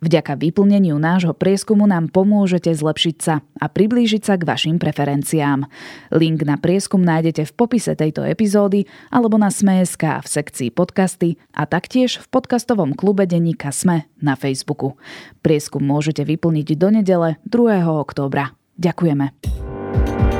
Vďaka vyplneniu nášho prieskumu nám pomôžete zlepšiť sa a priblížiť sa k vašim preferenciám. Link na prieskum nájdete v popise tejto epizódy alebo na Sme.sk v sekcii podcasty a taktiež v podcastovom klube denníka Sme na Facebooku. Prieskum môžete vyplniť do nedele 2. októbra. Ďakujeme.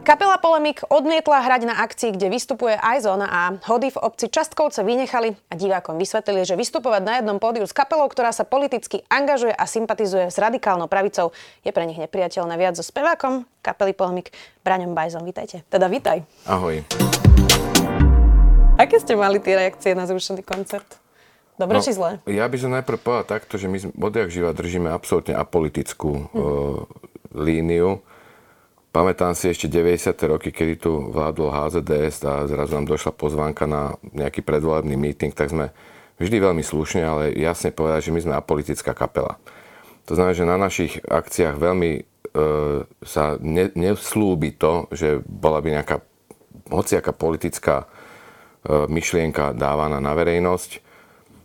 Kapela Polemik odmietla hrať na akcii, kde vystupuje aj zóna a hody v obci Častkovce vynechali a divákom vysvetlili, že vystupovať na jednom pódiu s kapelou, ktorá sa politicky angažuje a sympatizuje s radikálnou pravicou, je pre nich nepriateľné viac so spevákom kapely Polemik Braňom Bajzom. Vítajte. Teda vítaj. Ahoj. Aké ste mali tie reakcie na zrušený koncert? Dobre no, či zle? Ja by som najprv povedal takto, že my odjak živa držíme absolútne apolitickú hm. uh, líniu Pamätám si ešte 90. roky, kedy tu vládol HZDS a zrazu nám došla pozvánka na nejaký predvolebný meeting, tak sme vždy veľmi slušne, ale jasne povedali, že my sme apolitická kapela. To znamená, že na našich akciách veľmi e, sa ne, neslúbi to, že bola by nejaká hociaká politická e, myšlienka dávaná na verejnosť.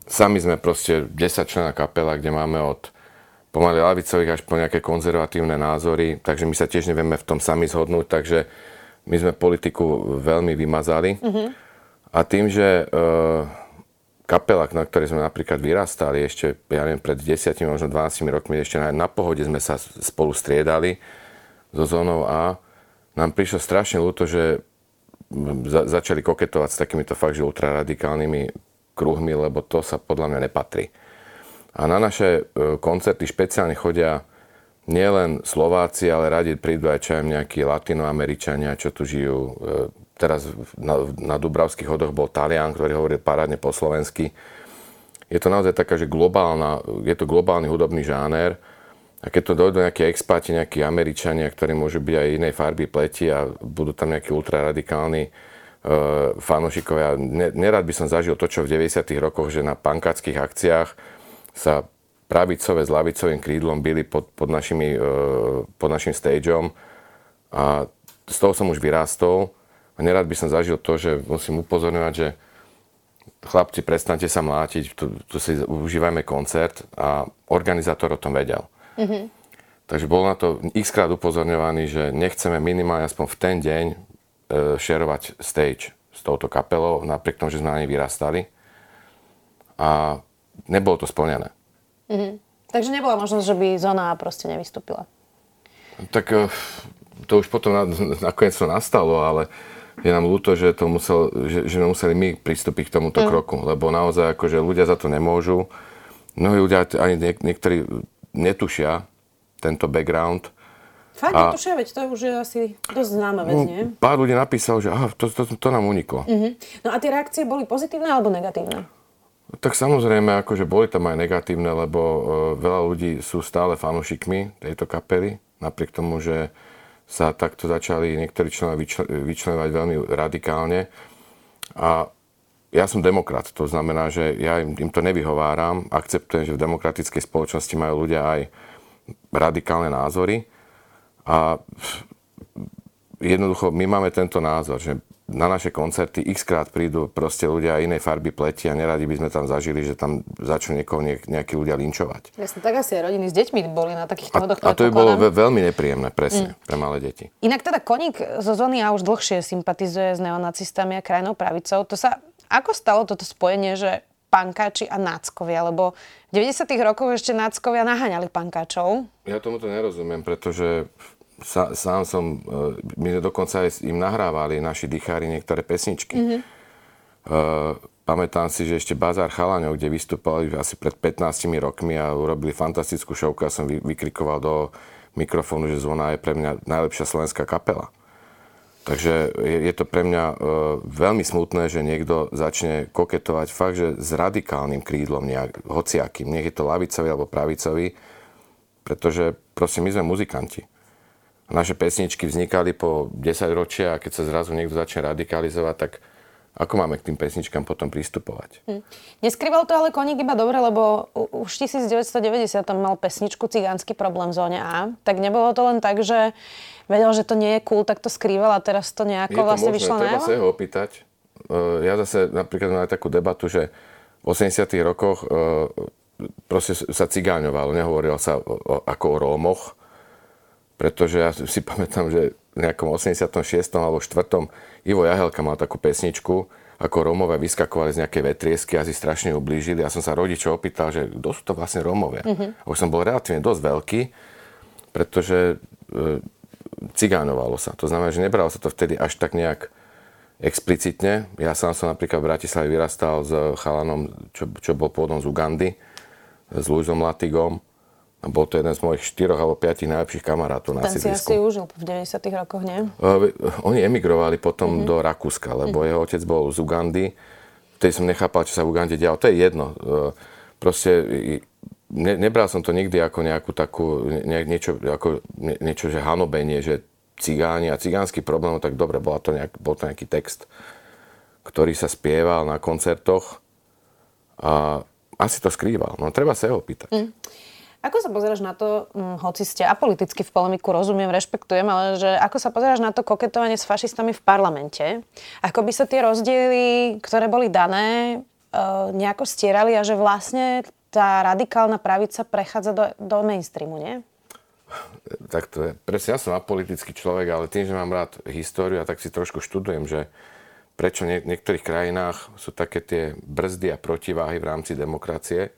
Sami sme proste 10 člena kapela, kde máme od pomaly lavicových až po nejaké konzervatívne názory, takže my sa tiež nevieme v tom sami zhodnúť, takže my sme politiku veľmi vymazali. Mm-hmm. A tým, že e, kapela, na ktorej sme napríklad vyrastali ešte, ja neviem, pred 10, možno 12 rokmi, ešte na, na pohode sme sa spolu striedali so zónou A, nám prišlo strašne ľúto, že za, začali koketovať s takýmito fakt, že ultraradikálnymi kruhmi, lebo to sa podľa mňa nepatrí. A na naše e, koncerty špeciálne chodia nielen Slováci, ale radi prídu aj čajem nejakí latinoameričania, čo tu žijú. E, teraz na, na Dubravských hodoch bol Talian, ktorý hovoril parádne po slovensky. Je to naozaj taká, že globálna, je to globálny hudobný žáner. A keď to dojdú nejakí expáti, nejakí Američania, ktorí môžu byť aj inej farby pleti a budú tam nejakí ultraradikálni uh, fanúšikovia. Nerad by som zažil to, čo v 90. rokoch, že na pankáckých akciách sa pravicové s lavicovým krídlom byli pod, pod, našimi, e, pod našim stageom a z toho som už vyrástol a nerad by som zažil to, že musím upozorňovať, že chlapci, prestante sa mlátiť, tu, tu si užívajme koncert a organizátor o tom vedel. Mm-hmm. Takže bol na to x krát upozorňovaný, že nechceme minimálne aspoň v ten deň e, šerovať stage s touto kapelou, napriek tomu, že sme na nej vyrastali. A nebolo to splnené. Mm-hmm. Takže nebola možnosť, že by zóna proste nevystúpila. Tak eh, to už potom nakoniec to nastalo, ale je nám ľúto, že, to musel, že, že museli my pristúpiť k tomuto mm. kroku, lebo naozaj akože ľudia za to nemôžu. Mnohí ľudia, ani niek- niektorí netušia tento background. Fakt a, netušia, veď to už je asi dosť známa vec, no, nie? Pár ľudí napísalo, že aha, to, to, to nám uniklo. Mm-hmm. No a tie reakcie boli pozitívne alebo negatívne? Tak samozrejme, akože boli tam aj negatívne, lebo e, veľa ľudí sú stále fanúšikmi tejto kapely, napriek tomu, že sa takto začali niektorí členovia vyčlenovať veľmi radikálne. A ja som demokrat, to znamená, že ja im, im to nevyhováram, akceptujem, že v demokratickej spoločnosti majú ľudia aj radikálne názory. A jednoducho my máme tento názor, že na naše koncerty x krát prídu proste ľudia inej farby pleti a neradi by sme tam zažili, že tam začnú niekoho nejakí ľudia linčovať. Jasne, tak asi aj rodiny s deťmi boli na takýchto hodoch. A, a to by bolo ve- veľmi nepríjemné, presne, mm. pre malé deti. Inak teda Koník zo zóny a už dlhšie sympatizuje s neonacistami a krajnou pravicou. To sa, ako stalo toto spojenie, že pankáči a náckovia, lebo v 90. rokoch ešte náckovia naháňali pankáčov. Ja tomuto nerozumiem, pretože sa, sám som, e, my dokonca aj im nahrávali naši dýchári niektoré pesničky. Mm-hmm. Uh, pamätám si, že ešte Bazár Chalaňov, kde vystupovali asi pred 15 rokmi a urobili fantastickú šovku a som vy, vykrikoval do mikrofónu, že Zvona je pre mňa najlepšia slovenská kapela. Takže je, je to pre mňa e, veľmi smutné, že niekto začne koketovať fakt, že s radikálnym krídlom nejak, hociakým, nech je to lavicový alebo pravicový, pretože proste my sme muzikanti. Naše pesničky vznikali po 10 ročia a keď sa zrazu niekto začne radikalizovať, tak ako máme k tým pesničkám potom pristupovať? Hm. Neskrýval to ale koník iba dobre, lebo už 1990 tam mal pesničku Cigánsky problém v zóne A. Tak nebolo to len tak, že vedel, že to nie je cool, tak to skrýval a teraz to nejako je to vlastne možné, vyšlo treba sa ho opýtať. E, ja zase napríklad mám takú debatu, že v 80 rokoch e, proste sa cigáňovalo, nehovorilo sa ako o Rómoch, pretože ja si pamätám, že v nejakom 86. alebo 4. Ivo Jahelka mal takú pesničku, ako Rómovia vyskakovali z nejakej vetriesky a si strašne ublížili. Ja som sa rodičov opýtal, že kto sú to vlastne Rómovia. Mm-hmm. Už som bol relatívne dosť veľký, pretože e, cigánovalo sa. To znamená, že nebralo sa to vtedy až tak nejak explicitne. Ja sám som napríklad v Bratislave vyrastal s chalanom, čo, čo bol pôvodom z Ugandy, s Luizom Latigom a bol to jeden z mojich štyroch alebo piatich najlepších kamarátov na Ten si asi užil v 90 rokoch, nie? Uh, oni emigrovali potom mm-hmm. do Rakúska, lebo mm-hmm. jeho otec bol z Ugandy. Vtedy som nechápal, čo sa v Ugande dialo. To je jedno. Uh, proste ne, nebral som to nikdy ako nejakú takú, nie, niečo, ako nie, niečo, že hanobenie, že cigáni a cigánsky problém, no tak dobre, bola to nejak, bol to nejaký text, ktorý sa spieval na koncertoch a asi to skrýval. No treba sa ho pýtať. Mm. Ako sa pozeráš na to, hm, hoci ste apoliticky v polemiku, rozumiem, rešpektujem, ale že ako sa pozeráš na to koketovanie s fašistami v parlamente? Ako by sa tie rozdiely, ktoré boli dané, e, nejako stierali a že vlastne tá radikálna pravica prechádza do, do mainstreamu, nie? Tak to je. Presne, ja som apolitický človek, ale tým, že mám rád históriu a tak si trošku študujem, že prečo v niektorých krajinách sú také tie brzdy a protiváhy v rámci demokracie,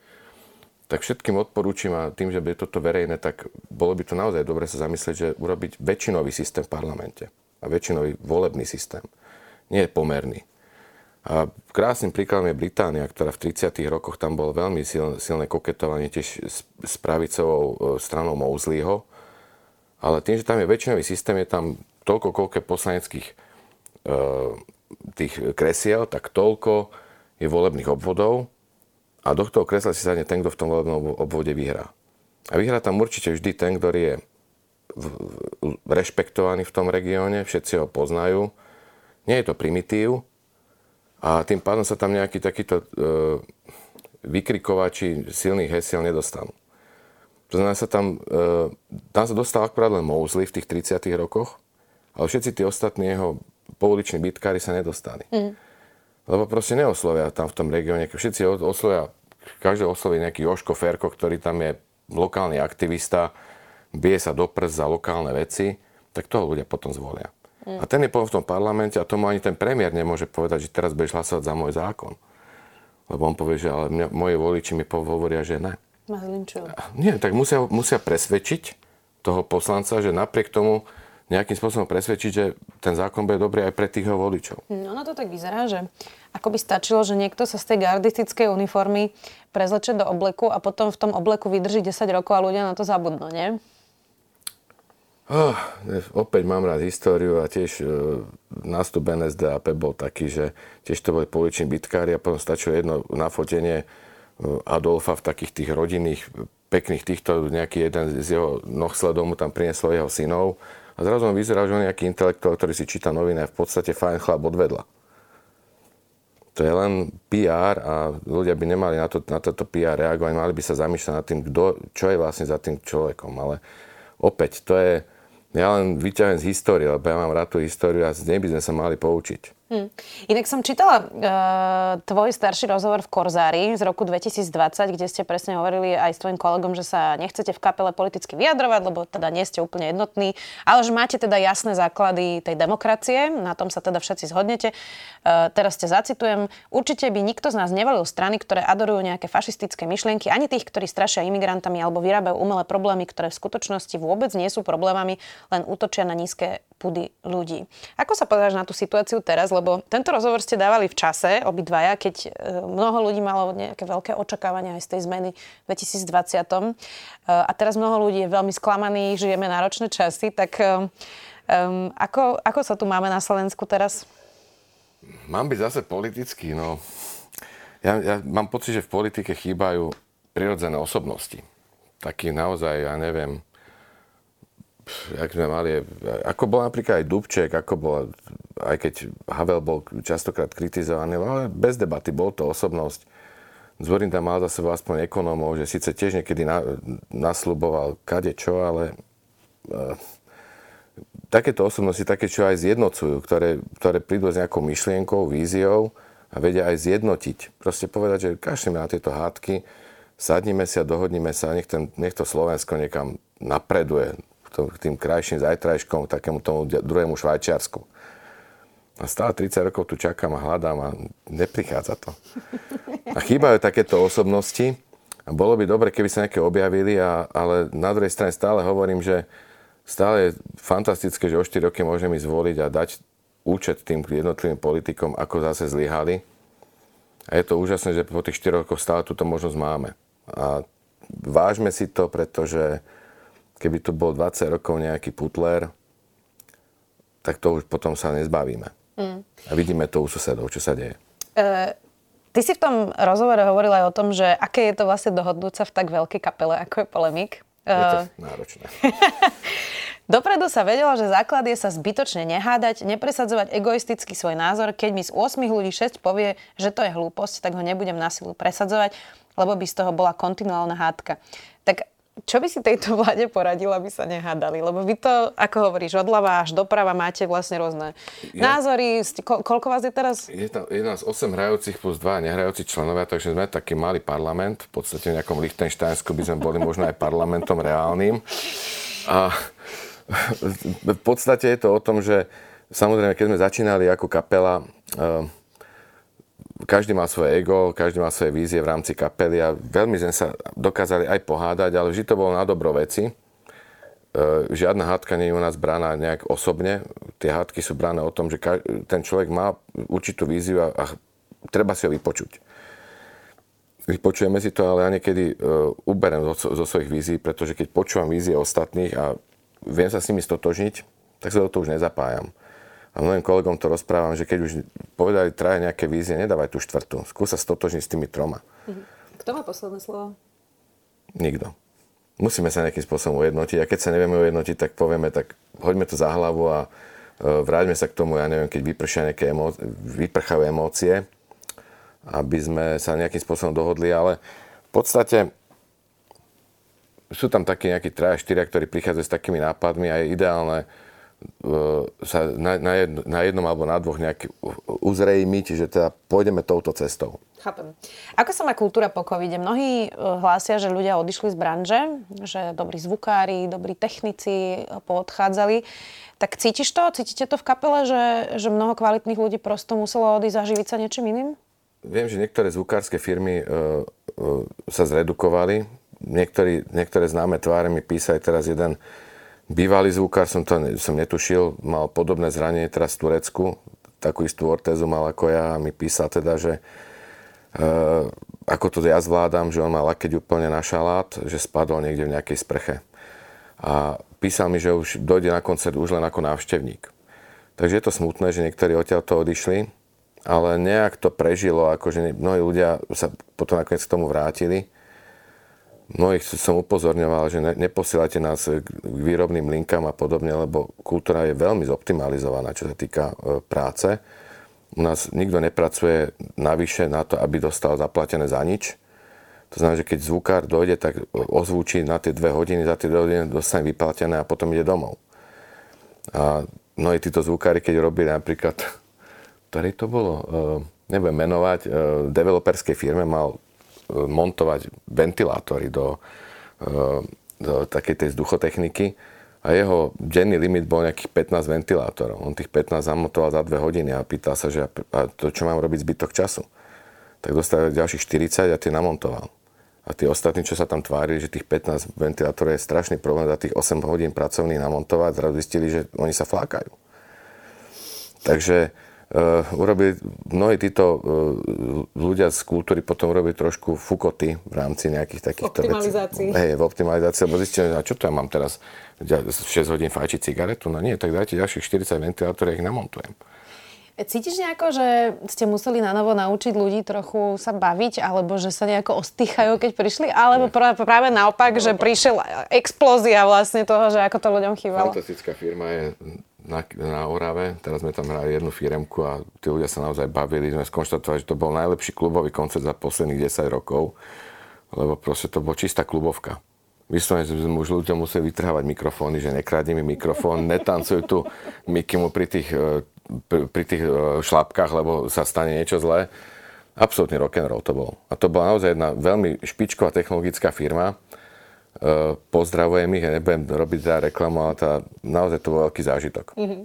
tak všetkým odporúčam a tým, že je toto verejné, tak bolo by to naozaj dobre sa zamyslieť, že urobiť väčšinový systém v parlamente a väčšinový volebný systém. Nie je pomerný. A krásnym príkladom je Británia, ktorá v 30. rokoch tam bolo veľmi silné, koketovanie tiež s, s pravicovou e, stranou Mosleyho. Ale tým, že tam je väčšinový systém, je tam toľko, koľko poslaneckých e, tých kresiel, tak toľko je volebných obvodov a do toho kresla si sadne ten, kto v tom volebnom obvode vyhrá. A vyhrá tam určite vždy ten, ktorý je rešpektovaný v tom regióne, všetci ho poznajú. Nie je to primitív a tým pádom sa tam nejakí takíto e, vykrikovači silných hesiel nedostanú. To znamená, sa tam, e, tam sa dostal akurát len Mosley v tých 30 rokoch, ale všetci tí ostatní jeho pouliční bitkári sa nedostali. Mm. Lebo proste neoslovia tam v tom regióne. Všetci oslovia každý osloví nejaký Joško Ferko, ktorý tam je lokálny aktivista, bije sa do prst za lokálne veci, tak toho ľudia potom zvolia. Mm. A ten je potom v tom parlamente a tomu ani ten premiér nemôže povedať, že teraz budeš hlasovať za môj zákon. Lebo on povie, že ale mňa, moji voliči mi hovoria, že ne. Nie, tak musia, musia presvedčiť toho poslanca, že napriek tomu nejakým spôsobom presvedčiť, že ten zákon bude dobrý aj pre tých voličov. No, no to tak vyzerá, že ako by stačilo, že niekto sa z tej gardistickej uniformy prezleče do obleku a potom v tom obleku vydrží 10 rokov a ľudia na to zabudnú, nie? Oh, opäť mám rád históriu a tiež uh, nástup NSDAP bol taký, že tiež to boli poliční bitkári a potom stačilo jedno nafotenie uh, Adolfa v takých tých rodinných pekných týchto, nejaký jeden z jeho nohsledov mu tam priniesol jeho synov a zrazu on vyzeral, že on je nejaký intelektuál, ktorý si číta noviny a v podstate fajn chlap odvedla. To je len PR a ľudia by nemali na, to, na toto PR reagovať, mali by sa zamýšľať nad tým, kto, čo je vlastne za tým človekom. Ale opäť, to je, ja len vyťahujem z histórie, lebo ja mám rád tú históriu a z nej by sme sa mali poučiť. Hmm. Inak som čítala uh, tvoj starší rozhovor v Korzári z roku 2020, kde ste presne hovorili aj s tvojim kolegom, že sa nechcete v kapele politicky vyjadrovať, lebo teda nie ste úplne jednotní, ale že máte teda jasné základy tej demokracie, na tom sa teda všetci zhodnete. Uh, teraz ste zacitujem, určite by nikto z nás nevolil strany, ktoré adorujú nejaké fašistické myšlienky, ani tých, ktorí strašia imigrantami alebo vyrábajú umelé problémy, ktoré v skutočnosti vôbec nie sú problémami, len útočia na nízke pudy ľudí. Ako sa pozeráš na tú situáciu teraz? Lebo tento rozhovor ste dávali v čase, obidvaja, keď e, mnoho ľudí malo nejaké veľké očakávania aj z tej zmeny v 2020. E, a teraz mnoho ľudí je veľmi sklamaných, žijeme náročné časy, tak Um, ako, ako sa tu máme na Slovensku teraz? Mám byť zase politický, no. Ja, ja mám pocit, že v politike chýbajú prirodzené osobnosti. Taký naozaj, ja neviem, jak sme mali, ako bol napríklad aj Dubček, ako bol, aj keď Havel bol častokrát kritizovaný, ale bez debaty, bol to osobnosť. Zvorin tam mal za sebou aspoň ekonómov, že síce tiež niekedy na, nasľuboval kade čo, ale e, takéto osobnosti, také čo aj zjednocujú, ktoré, ktoré prídu s nejakou myšlienkou, víziou a vedia aj zjednotiť. Proste povedať, že kašlíme na tieto hádky, sadnime si a dohodnime sa, nech, ten, nech to Slovensko niekam napreduje, k tým krajším zajtrajškom, k takému tomu druhému Švajčiarsku. A stále 30 rokov tu čakám a hľadám a neprichádza to. A chýbajú takéto osobnosti. A bolo by dobre, keby sa nejaké objavili, a, ale na druhej strane stále hovorím, že stále je fantastické, že o 4 roky môžeme ísť zvoliť a dať účet tým jednotlivým politikom, ako zase zlyhali. A je to úžasné, že po tých 4 rokoch stále túto možnosť máme. A vážme si to, pretože keby tu bol 20 rokov nejaký putler, tak to už potom sa nezbavíme. Mm. A vidíme to u susedov, čo sa deje. Uh, ty si v tom rozhovore hovorila aj o tom, že aké je to vlastne dohodnúť sa v tak veľkej kapele, ako je Polemik. Je to uh, náročné. Dopredu sa vedelo, že základ je sa zbytočne nehádať, nepresadzovať egoisticky svoj názor. Keď mi z 8 ľudí 6 povie, že to je hlúposť, tak ho nebudem na silu presadzovať, lebo by z toho bola kontinuálna hádka. Tak čo by si tejto vláde poradil, aby sa nehádali? Lebo vy to, ako hovoríš, odľava až doprava máte vlastne rôzne ja, názory. Ko, koľko vás je teraz? Je, tam, je nás 8 hrajúcich plus 2 nehrajúci členovia, takže sme taký malý parlament. V podstate v nejakom Lichtensteinsku by sme boli možno aj parlamentom reálnym. A v podstate je to o tom, že samozrejme, keď sme začínali ako kapela, uh, každý má svoje ego, každý má svoje vízie v rámci kapely a veľmi sme sa dokázali aj pohádať, ale vždy to bolo na dobro veci. E, žiadna hádka nie je u nás brána nejak osobne. Tie hádky sú bráne o tom, že ten človek má určitú víziu a, a treba si ho vypočuť. Vypočujeme si to, ale ja niekedy uh, uberem zo, zo svojich vízií, pretože keď počúvam vízie ostatných a viem sa s nimi stotožniť, tak sa do toho už nezapájam. A mnohým kolegom to rozprávam, že keď už povedali traje nejaké vízie, nedávaj tú štvrtú. Skús sa stotožniť s tými troma. Mhm. Kto má posledné slovo? Nikto. Musíme sa nejakým spôsobom ujednotiť. A keď sa nevieme ujednotiť, tak povieme, tak hoďme to za hlavu a e, vráťme sa k tomu, ja neviem, keď vypršia nejaké emo- vyprchajú emócie, aby sme sa nejakým spôsobom dohodli, ale v podstate sú tam takí nejakí traja, štyria, ktorí prichádzajú s takými nápadmi a je ideálne sa na, na, jedno, na jednom alebo na dvoch nejak uzrejmiť, že teda pôjdeme touto cestou. Chápem. Ako sa má kultúra po covide? Mnohí e, hlásia, že ľudia odišli z branže, že dobrí zvukári, dobrí technici poodchádzali. Tak cítiš to? Cítite to v kapele, že, že mnoho kvalitných ľudí prosto muselo odísť a živiť sa niečím iným? Viem, že niektoré zvukárske firmy uh, uh, sa zredukovali. Niektorí, niektoré známe tváre mi písali teraz jeden Bývalý zvukár, som to som netušil, mal podobné zranenie teraz v Turecku, takú istú ortézu mal ako ja a mi písal teda, že e, ako to ja zvládam, že on mal lakeť úplne na šalát, že spadol niekde v nejakej sprche. A písal mi, že už dojde na koncert už len ako návštevník. Takže je to smutné, že niektorí odtiaľ to odišli, ale nejak to prežilo, akože mnohí ľudia sa potom nakoniec k tomu vrátili mnohých som upozorňoval, že ne, neposielate nás k výrobným linkám a podobne, lebo kultúra je veľmi zoptimalizovaná, čo sa týka e, práce. U nás nikto nepracuje navyše na to, aby dostal zaplatené za nič. To znamená, že keď zvukár dojde, tak ozvučí na tie dve hodiny, za tie dve hodiny dostane vyplatené a potom ide domov. A mnohí títo zvukári, keď robili napríklad, ktorý to bolo, nebudem menovať, developerskej firme mal montovať ventilátory do, eh, do takej tej vzduchotechniky a jeho denný limit bol nejakých 15 ventilátorov. On tých 15 zamontoval za 2 hodiny a pýtal sa, že a to čo mám robiť zbytok času. Tak dostal ďalších 40 a tie namontoval. A tí ostatní, čo sa tam tvárili, že tých 15 ventilátorov je strašný problém za tých 8 hodín pracovných namontovať, zrazu zistili, že oni sa flákajú. Takže urobili, mnohí títo uh, ľudia z kultúry potom urobili trošku fukoty v rámci nejakých takýchto vecí. Hej, v optimalizácii, lebo zistili, a čo to ja mám teraz 6 hodín fajčiť cigaretu? No nie, tak dajte ďalších 40 ventilátorov, ich namontujem. Cítiš nejako, že ste museli na novo naučiť ľudí trochu sa baviť, alebo že sa nejako ostýchajú, keď prišli? Alebo práve, práve naopak, že prišiel explózia vlastne toho, že ako to ľuďom chýbalo? Fantastická firma je na, na Orave, teraz sme tam hrali jednu firemku a tí ľudia sa naozaj bavili. Sme skonštatovali, že to bol najlepší klubový koncert za posledných 10 rokov, lebo proste to bola čistá klubovka. Vyslovene sme už ľuďom museli vytrhávať mikrofóny, že nekradni mi mikrofón, netancuj tu Mikimu pri tých e, pri tých e, šlapkách, lebo sa stane niečo zlé. Absolutný rock and roll to bol. A to bola naozaj jedna veľmi špičková technologická firma. E, pozdravujem ich, ja nebudem robiť za reklamu, ale tá, naozaj to bol veľký zážitok. Mm-hmm.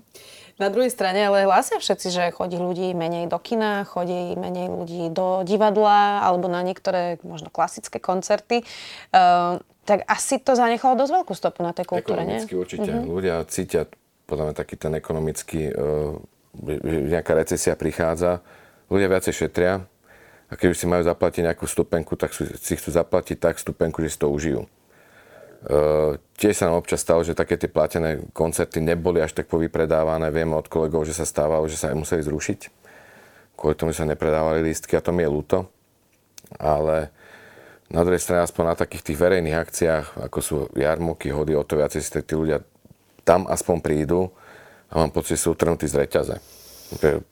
Na druhej strane ale hlásia všetci, že chodí ľudí menej do kina, chodí menej ľudí do divadla alebo na niektoré možno klasické koncerty. Uh, tak asi to zanechalo dosť veľkú stopu na tej kultúre, Ekonomicky nie? určite. Mm-hmm. Ľudia cítia podľa mňa taký ten ekonomický uh, nejaká recesia prichádza, ľudia viacej šetria a keď už si majú zaplatiť nejakú stupenku, tak si chcú zaplatiť tak stupenku, že si to užijú. Uh, tiež sa nám občas stalo, že také tie platené koncerty neboli až tak povypredávané. Vieme od kolegov, že sa stávalo, že sa aj museli zrušiť. Kvôli tomu, sa nepredávali lístky a to mi je ľúto. Ale na druhej strane, aspoň na takých tých verejných akciách, ako sú jarmoky, hody, o to viacej si tí ľudia tam aspoň prídu a mám pocit, že sú utrhnutí z reťaze.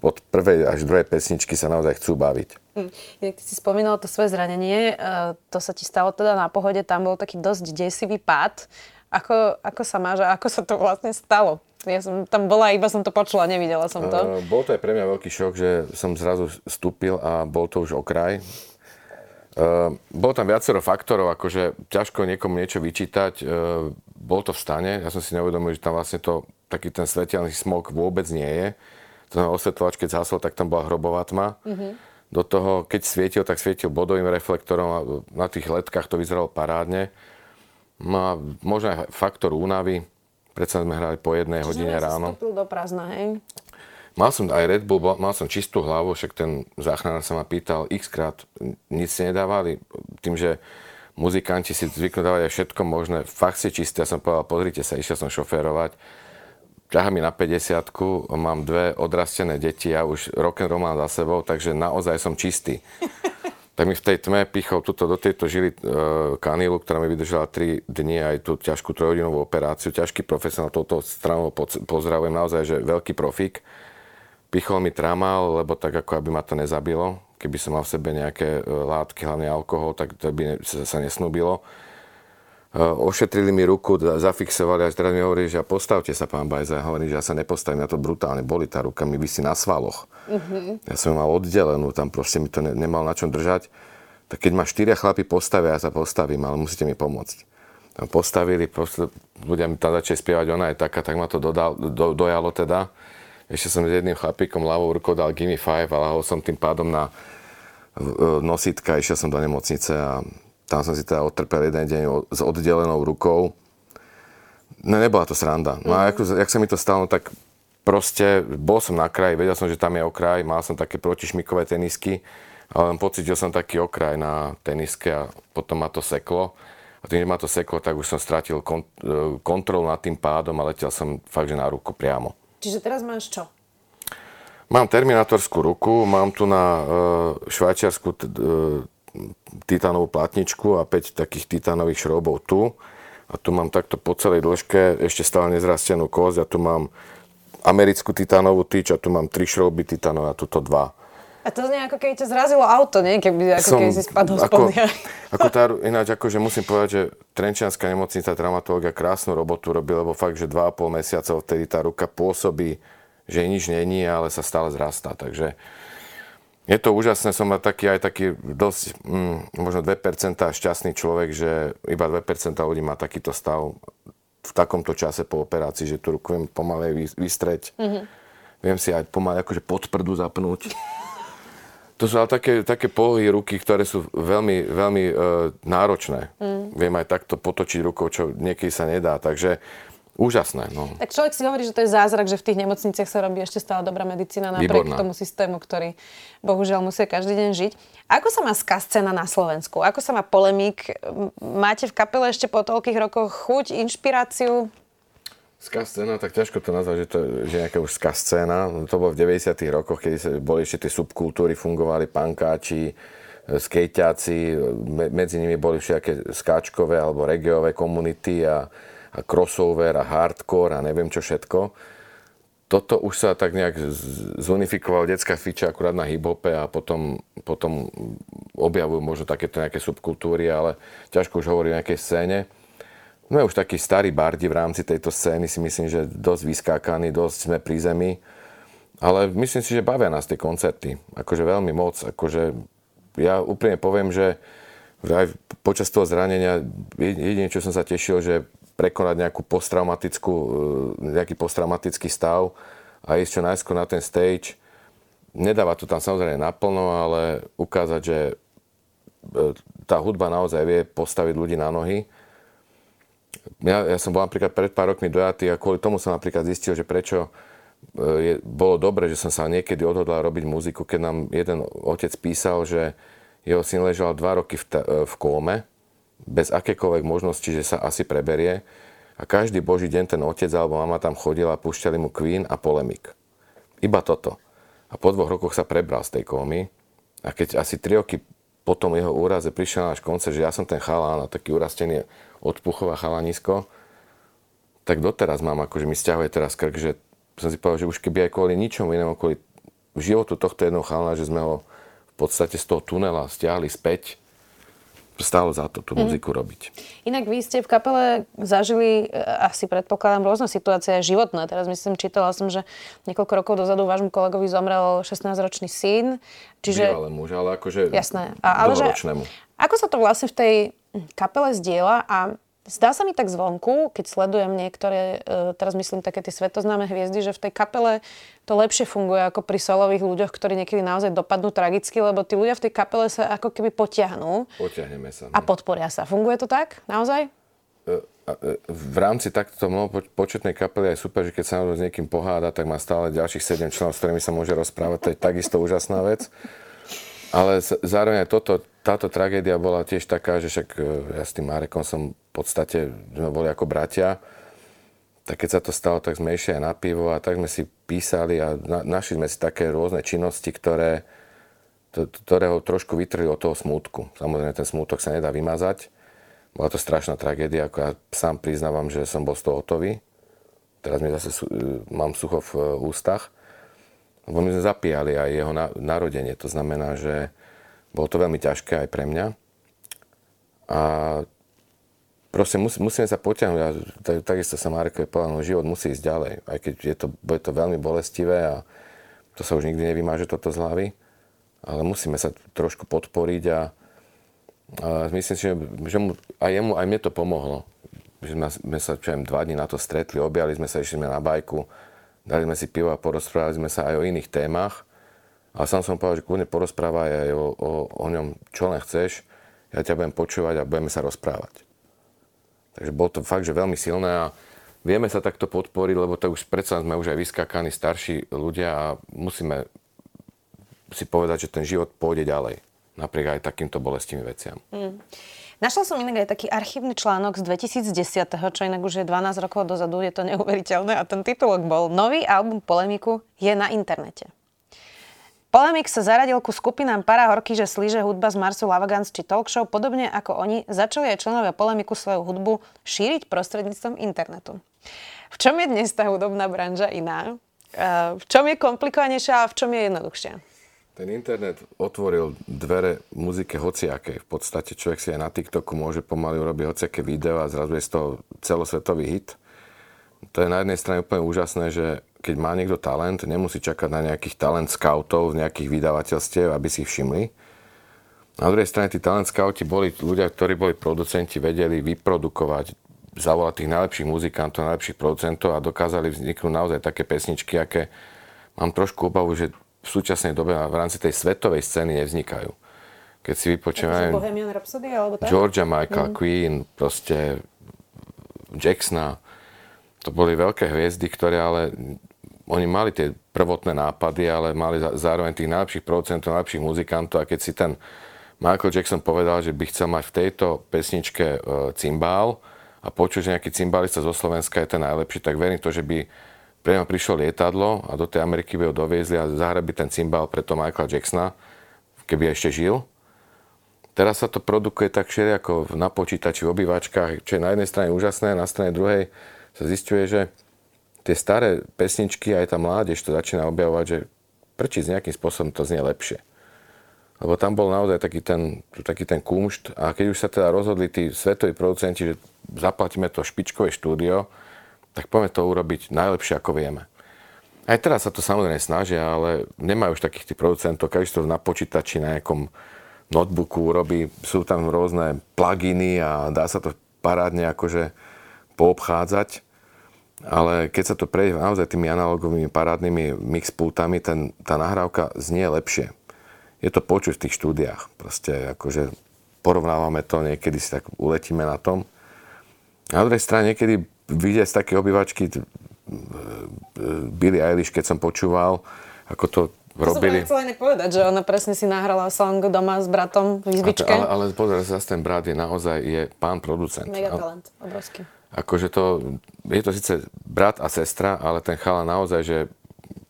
Od prvej až druhej pesničky sa naozaj chcú baviť. Hm. Inak ty si spomínal to svoje zranenie, e, to sa ti stalo teda na pohode, tam bol taký dosť desivý pád. Ako, ako sa máš a ako sa to vlastne stalo? Ja som tam bola, iba som to počula, nevidela som to. Uh, bol to aj pre mňa veľký šok, že som zrazu vstúpil a bol to už okraj. Uh, bolo tam viacero faktorov, akože ťažko niekomu niečo vyčítať. Uh, bol to v stane, ja som si neuvedomil, že tam vlastne to taký ten svetelný smog vôbec nie je. Znamená, osvetľovač, keď zhasol, tak tam bola hrobová tma. Mm-hmm. Do toho, keď svietil, tak svietil bodovým reflektorom a na tých letkách to vyzeralo parádne. Má možno aj faktor únavy. Predsa sme hrali po jednej Čiže hodine ráno. Čiže do prázdna, hej? Mal som aj Red Bull, mal som čistú hlavu, však ten záchranár sa ma pýtal x krát, nic si nedávali. Tým, že muzikanti si zvyknú dávať aj všetko možné, fakt si čisté. Ja som povedal, pozrite sa, išiel som šoférovať ťaha mi na 50 mám dve odrastené deti, ja už rock and roll mám za sebou, takže naozaj som čistý. tak mi v tej tme pichol tuto do tejto žily e, kanilu, ktorá mi vydržala 3 dni aj tú ťažkú trojhodinovú operáciu. Ťažký profesionál, touto stranou pozdravujem, naozaj, že veľký profík. Pichol mi tramal, lebo tak ako aby ma to nezabilo. Keby som mal v sebe nejaké e, látky, hlavne alkohol, tak to by sa nesnúbilo ošetrili mi ruku, zafixovali, až teraz mi hovorí, že postavte sa, pán Bajza. Ja hovorím, že ja sa nepostavím, ja to brutálne boli, tá ruka mi vysí na svaloch. Uh-huh. Ja som ju mal oddelenú, tam proste mi to ne, nemal na čom držať. Tak keď ma štyria chlapi postavia, ja sa postavím, ale musíte mi pomôcť. Tam postavili, proste, ľudia mi tam začali spievať, ona je taká, tak ma to dodal, do, dojalo teda. Ešte som s jedným chlapíkom ľavou rukou dal Gimme Five a lahol som tým pádom na nositka, išiel som do nemocnice a tam som si teda odtrpel jeden deň s oddelenou rukou. No nebola to sranda. No a ako, jak sa mi to stalo, no tak proste bol som na kraji, vedel som, že tam je okraj, mal som také protišmikové tenisky, ale len pocitil som taký okraj na teniske a potom ma to seklo. A tým, že ma to seklo, tak už som stratil kont- e, kontrolu nad tým pádom a letel som fakt, že na ruku priamo. Čiže teraz máš čo? Mám terminátorskú ruku, mám tu na uh, švajčiarsku t- uh, titánovú platničku a 5 takých titánových šroubov tu. A tu mám takto po celej dĺžke ešte stále nezrastenú kosť a tu mám americkú titánovú tyč a tu mám 3 šrouby titánové a tuto 2. A to znie ako keby ťa zrazilo auto, nie? Keby, ako Som, keby si spadol ako, ako tá, ináč, akože musím povedať, že Trenčianská nemocnica traumatológia krásnu robotu robí, lebo fakt, že 2,5 mesiacov vtedy tá ruka pôsobí, že nič není, ale sa stále zrastá. Takže je to úžasné, som taký aj taký dosť, mm, možno 2% šťastný človek, že iba 2% ľudí má takýto stav v takomto čase po operácii, že tú ruku viem pomalej vystreť. Mm-hmm. Viem si aj pomalej akože pod prdu zapnúť. To sú ale také, také pohy ruky, ktoré sú veľmi, veľmi e, náročné. Mm. Viem aj takto potočiť rukou, čo niekedy sa nedá. Takže Úžasné, no. Tak človek si hovorí, že to je zázrak, že v tých nemocniciach sa robí ešte stále dobrá medicína napriek Výborná. tomu systému, ktorý bohužiaľ musia každý deň žiť. Ako sa má ska scéna na Slovensku? Ako sa má polemik? Máte v kapele ešte po toľkých rokoch chuť, inšpiráciu? Ska scéna, tak ťažko to nazvať, že to je nejaká už ska scéna. To bolo v 90 rokoch, keď boli ešte tie subkultúry, fungovali pankáči, skejťáci, medzi nimi boli všetké skáčkové alebo regeové komunity a a crossover a hardcore a neviem čo všetko. Toto už sa tak nejak zunifikoval detská fiča akurát na hip-hope a potom, potom objavujú možno takéto nejaké subkultúry, ale ťažko už hovorí o nejakej scéne. No je už takí starí bardi v rámci tejto scény si myslím, že dosť vyskákaní, dosť sme pri zemi. Ale myslím si, že bavia nás tie koncerty. Akože veľmi moc. Akože ja úprimne poviem, že aj počas toho zranenia jedine, čo som sa tešil, že prekonať nejakú posttraumatickú, e, nejaký posttraumatický stav a ísť čo najskôr na ten stage. Nedáva to tam samozrejme naplno, ale ukázať, že e, tá hudba naozaj vie postaviť ľudí na nohy. Ja, ja som bol napríklad pred pár rokmi dojatý a kvôli tomu som napríklad zistil, že prečo e, je, bolo dobre, že som sa niekedy odhodlal robiť muziku, keď nám jeden otec písal, že jeho syn ležal dva roky v, t- v kóme bez akékoľvek možnosti, že sa asi preberie. A každý boží deň ten otec alebo mama tam chodila a púšťali mu Queen a polemik. Iba toto. A po dvoch rokoch sa prebral z tej komy. A keď asi tri roky po tom jeho úraze prišiel náš koncert, že ja som ten chalán a taký urastený odpuchová chalanisko, tak doteraz mám, akože mi stiahuje teraz krk, že som si povedal, že už keby aj kvôli ničomu inému, kvôli životu tohto jednoho chalana, že sme ho v podstate z toho tunela stiahli späť, stálo za to tú mm. muziku robiť. Inak vy ste v kapele zažili, e, asi predpokladám, rôzne situácie životné. Teraz myslím, čítala som, že niekoľko rokov dozadu vášmu kolegovi zomrel 16-ročný syn. Čiže... Bývalé muž, ale akože Jasné. A, ale že, ako sa to vlastne v tej kapele zdieľa a Zdá sa mi tak zvonku, keď sledujem niektoré, e, teraz myslím také tie svetoznáme hviezdy, že v tej kapele to lepšie funguje ako pri solových ľuďoch, ktorí niekedy naozaj dopadnú tragicky, lebo tí ľudia v tej kapele sa ako keby potiahnú. Potiahneme sa. No. A podporia sa. Funguje to tak? Naozaj? E, e, v rámci takto početnej kapely je super, že keď sa s niekým poháda, tak má stále ďalších 7 členov, s ktorými sa môže rozprávať. To je takisto úžasná vec. Ale zároveň aj toto, táto tragédia bola tiež taká, že však ja s tým Marekom som v podstate sme boli ako bratia. Tak keď sa to stalo, tak sme išli aj na pivo a tak sme si písali a na, našli sme si také rôzne činnosti, ktoré, to, ktoré ho trošku vytrhli od toho smútku. Samozrejme, ten smútok sa nedá vymazať. Bola to strašná tragédia, ako ja sám priznávam, že som bol z toho hotový. Teraz mi zase mám sucho v e, ústach. Lebo my sme zapíjali aj jeho narodenie. To znamená, že bolo to veľmi ťažké aj pre mňa. A proste mus, musíme sa potiahnuť takisto sa Marekovi povedal, no život musí ísť ďalej, aj keď je to, bude to veľmi bolestivé a to sa už nikdy nevymáže toto z hlavy, ale musíme sa trošku podporiť a, a myslím si, že, že mu, aj jemu, aj mne to pomohlo. Že sme, sme sa čujem, dva dní na to stretli, objali sme sa, išli sme na bajku, dali sme si pivo a porozprávali sme sa aj o iných témach. A sám som povedal, že kľudne porozprávaj aj o, o, o ňom, čo len chceš. Ja ťa budem počúvať a budeme sa rozprávať. Takže bolo to fakt, že veľmi silné a vieme sa takto podporiť, lebo to už predsa sme už aj vyskákaní starší ľudia a musíme si povedať, že ten život pôjde ďalej. Napriek aj takýmto bolestivým veciam. Mm. Našla som inak aj taký archívny článok z 2010, čo inak už je 12 rokov dozadu, je to neuveriteľné a ten titulok bol Nový album Polemiku je na internete. Polemik sa zaradil ku skupinám Horky, že slíže hudba z Marsu Lavagans či Talk Show. Podobne ako oni, začali aj členovia Polemiku svoju hudbu šíriť prostredníctvom internetu. V čom je dnes tá hudobná branža iná? V čom je komplikovanejšia a v čom je jednoduchšia? Ten internet otvoril dvere muzike hociakej. V podstate človek si aj na TikToku môže pomaly urobiť hociaké video a zrazu je z toho celosvetový hit. To je na jednej strane úplne úžasné, že keď má niekto talent, nemusí čakať na nejakých talent scoutov z nejakých vydavateľstiev, aby si ich všimli. Na druhej strane tí talent scouti boli ľudia, ktorí boli producenti, vedeli vyprodukovať, zavolať tých najlepších muzikantov, najlepších producentov a dokázali vzniknúť naozaj také pesničky, aké mám trošku obavu, že v súčasnej dobe v rámci tej svetovej scény nevznikajú. Keď si vypočúvajú Georgia Michael, mm. Queen, proste Jacksona, to boli veľké hviezdy, ktoré ale oni mali tie prvotné nápady, ale mali zároveň tých najlepších producentov, najlepších muzikantov a keď si ten Michael Jackson povedal, že by chcel mať v tejto pesničke e, cymbál a počuť, že nejaký cymbalista zo Slovenska je ten najlepší, tak verím to, že by ňa prišlo lietadlo a do tej Ameriky by ho doviezli a zahrali by ten cymbál pre to Michaela Jacksona, keby ešte žil. Teraz sa to produkuje tak ako na počítači, v obývačkách, čo je na jednej strane úžasné, na strane druhej sa zistuje, že tie staré pesničky, aj tá mládež to začína objavovať, že prečo s nejakým spôsobom to znie lepšie. Lebo tam bol naozaj taký ten, taký ten kumšt a keď už sa teda rozhodli tí svetoví producenti, že zaplatíme to špičkové štúdio, tak poďme to urobiť najlepšie, ako vieme. Aj teraz sa to samozrejme snažia, ale nemajú už takých tých producentov, každý to na počítači, na nejakom notebooku urobí, sú tam rôzne pluginy a dá sa to parádne akože poobchádzať. Ale keď sa to prejde naozaj tými analogovými parádnymi mixpultami, ten, tá nahrávka znie lepšie je to počuť v tých štúdiách. Proste akože porovnávame to, niekedy si tak uletíme na tom. Na druhej strane niekedy vyjde z také obyvačky Billy Eilish, keď som počúval, ako to robili. To som chcela povedať, že ona presne si nahrala song doma s bratom v izbičke. Ale, ale pozor, zase ten brat je naozaj je pán producent. Mega talent, obrovský. Akože to, je to síce brat a sestra, ale ten chala naozaj, že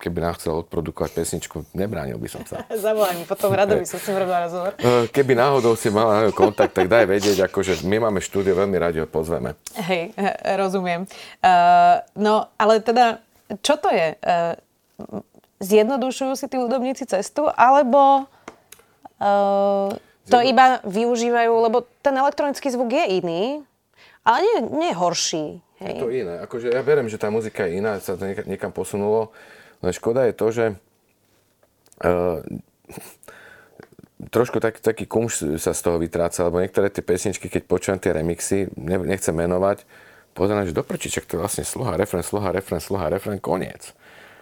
keby nám chcel odprodukovať pesničku, nebránil by som sa. Zavolaj mi, potom rado by som si robila rozhovor. Eh, keby náhodou si mala kontakt, tak daj vedieť, akože my máme štúdio, veľmi radi ho pozveme. Hej, rozumiem. Uh, no, ale teda, čo to je? Uh, zjednodušujú si tí údobníci cestu, alebo uh, to iba využívajú, lebo ten elektronický zvuk je iný, ale nie, nie horší. Hej. Je to iné. Akože ja verím, že tá muzika je iná, sa to niekam posunulo. Len škoda je to, že uh, trošku tak, taký kumš sa z toho vytráca, lebo niektoré tie pesničky, keď počúvam tie remixy, ne, nechcem menovať, pozerám, že do prčiček to je vlastne sluha, refren, sluha, refren, sluha, refren, koniec.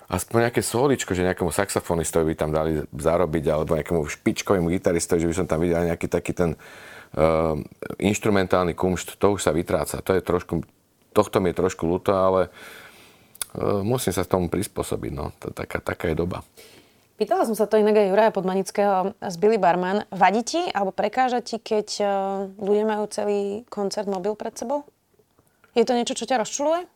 Aspoň nejaké soličko, že nejakému saxofonistovi by tam dali zarobiť, alebo nejakému špičkovému gitaristovi, že by som tam videl nejaký taký ten uh, instrumentálny kumšt, to už sa vytráca. To je trošku, tohto mi je trošku ľúto, ale E, musím sa tomu prispôsobiť, no. Taká, taká je doba. Pýtala som sa to inak aj Juraja Podmanického z Billy Barman. Vadí ti alebo prekáža ti, keď uh, ľudia majú celý koncert mobil pred sebou? Je to niečo, čo ťa rozčuluje?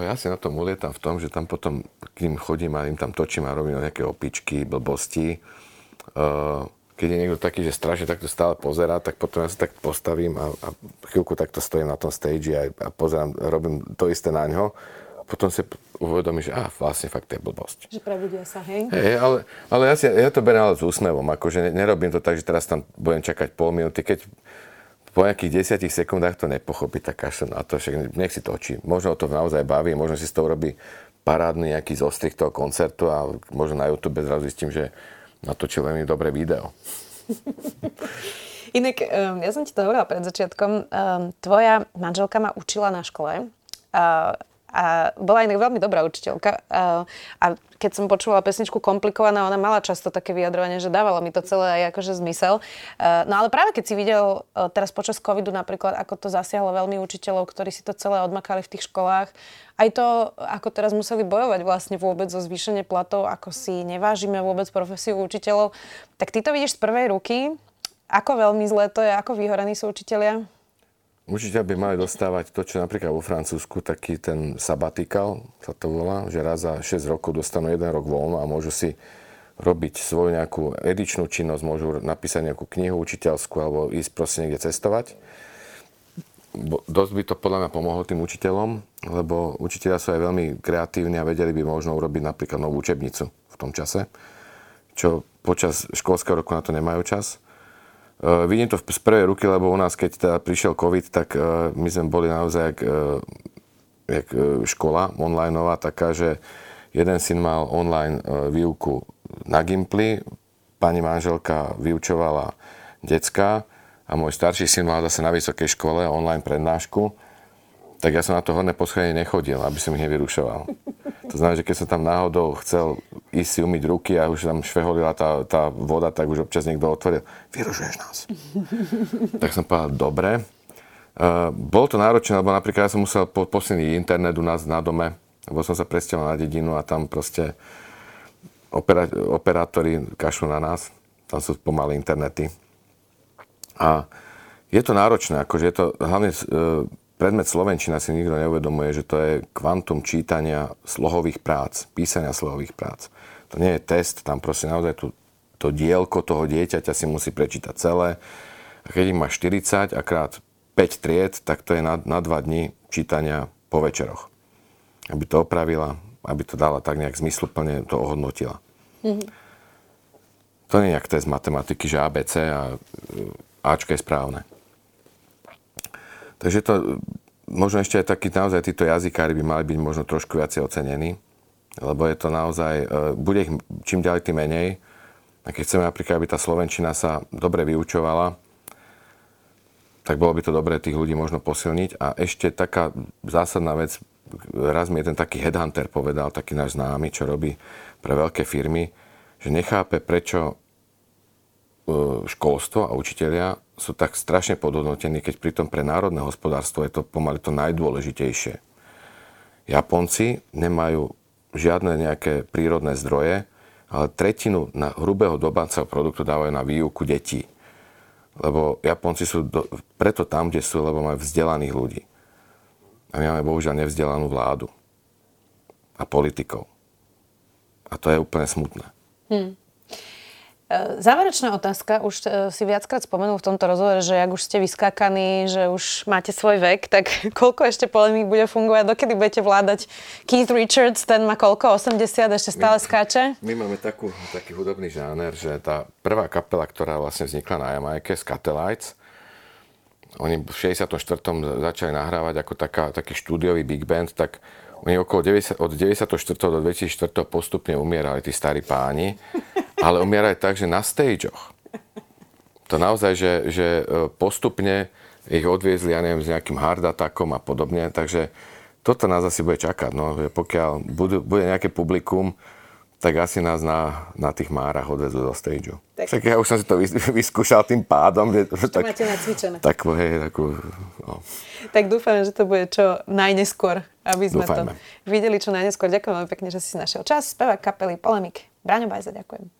Ja si na tom ulietam v tom, že tam potom k ním chodím a im tam točím a robím nejaké opičky, blbosti. Uh, keď je niekto taký, že strašne takto stále pozerá, tak potom ja sa tak postavím a, a chvíľku takto stojím na tom stage a, a pozerám, robím to isté na ňo potom si uvedomí, že á, vlastne fakt to je blbosť. Že prebudia sa, hej? Hej, ale, ale ja, si, ja to beriem ale s úsmevom, akože nerobím to tak, že teraz tam budem čakať pol minúty, keď po nejakých desiatich sekundách to nepochopí, tak kašľam na to, však nech si točí. Možno to naozaj baví, možno si z toho robí parádny nejaký zostrih toho koncertu a možno na YouTube zrazu zistím, že natočil veľmi dobré video. Inak, ja som ti to hovorila pred začiatkom. Tvoja manželka ma učila na škole. A bola inak veľmi dobrá učiteľka. A, keď som počúvala pesničku komplikovaná, ona mala často také vyjadrovanie, že dávalo mi to celé aj akože zmysel. No ale práve keď si videl teraz počas covidu napríklad, ako to zasiahlo veľmi učiteľov, ktorí si to celé odmakali v tých školách, aj to, ako teraz museli bojovať vlastne vôbec zo zvýšenie platov, ako si nevážime vôbec profesiu učiteľov, tak ty to vidíš z prvej ruky. Ako veľmi zlé to je, ako vyhorení sú učiteľia? Určite by mali dostávať to, čo napríklad vo Francúzsku, taký ten sabatikal sa to volá, že raz za 6 rokov dostanú jeden rok voľno a môžu si robiť svoju nejakú edičnú činnosť, môžu napísať nejakú knihu učiteľskú alebo ísť proste niekde cestovať. Dosť by to podľa mňa pomohlo tým učiteľom, lebo učiteľia sú aj veľmi kreatívni a vedeli by možno urobiť napríklad novú učebnicu v tom čase, čo počas školského roku na to nemajú čas. Uh, vidím to z prvej ruky, lebo u nás, keď teda prišiel COVID, tak uh, my sme boli naozaj jak, uh, jak škola onlineová, taká, že jeden syn mal online výuku na Gimply, pani manželka vyučovala decka a môj starší syn mal zase na vysokej škole online prednášku tak ja som na to horné poschodie nechodil, aby som ich nevyrušoval. To znamená, že keď som tam náhodou chcel ísť si umyť ruky a už tam šveholila tá, tá voda, tak už občas niekto otvoril, vyrušuješ nás. tak som povedal, dobre. bolo to náročné, lebo napríklad ja som musel po, posilniť internet u nás na dome, lebo som sa presťahoval na dedinu a tam proste opera, operátori kašľú na nás. Tam sú pomalé internety. A je to náročné, akože je to hlavne e, predmet Slovenčina si nikto neuvedomuje, že to je kvantum čítania slohových prác, písania slohových prác. To nie je test, tam proste naozaj tu, to dielko toho dieťaťa si musí prečítať celé. A keď ich má 40 a krát 5 tried, tak to je na, na 2 dní čítania po večeroch. Aby to opravila, aby to dala tak nejak zmysluplne, to ohodnotila. Mm-hmm. To nie je nejak test matematiky, že ABC a e, Ačka je správne. Takže to, možno ešte aj taký, naozaj títo jazykári by mali byť možno trošku viacej ocenení, lebo je to naozaj, e, bude ich čím ďalej tým menej. A keď chceme napríklad, aby tá Slovenčina sa dobre vyučovala, tak bolo by to dobré tých ľudí možno posilniť. A ešte taká zásadná vec, raz mi ten taký headhunter povedal, taký náš známy, čo robí pre veľké firmy, že nechápe, prečo školstvo a učitelia sú tak strašne podhodnotení, keď pritom pre národné hospodárstvo je to pomaly to najdôležitejšie. Japonci nemajú žiadne nejaké prírodné zdroje, ale tretinu na hrubého domáceho produktu dávajú na výuku detí. Lebo Japonci sú do, preto tam, kde sú, lebo majú vzdelaných ľudí. A my máme bohužiaľ nevzdelanú vládu a politikov. A to je úplne smutné. Hmm. E, záverečná otázka, už e, si viackrát spomenul v tomto rozhovore, že ak už ste vyskákaní, že už máte svoj vek, tak koľko ešte polemík bude fungovať, dokedy budete vládať Keith Richards, ten má koľko, 80, ešte stále my, skáče? My máme takú, taký hudobný žáner, že tá prvá kapela, ktorá vlastne vznikla na Jamajke, Scatelites, oni v 64. začali nahrávať ako taká, taký štúdiový big band, tak oni okolo 90, od 94. do 2004. postupne umierali tí starí páni, ale umierali tak, že na stageoch. To naozaj, že, že e, postupne ich odviezli, ja neviem, s nejakým hard attackom a podobne, takže toto nás asi bude čakať, no, že pokiaľ budú, bude nejaké publikum, tak asi nás na, na tých márach odvezú do stageu. Tak. tak ja už som si to vyskúšal tým pádom. Že, Čo tak, máte nacvičené. Tak, hej, takú, no. tak dúfam, že to bude čo najneskôr, aby sme Dúfajme. to videli čo najneskôr. Ďakujem veľmi pekne, že si našiel čas. Spevák kapely Polemik. Braňo Bajza, ďakujem.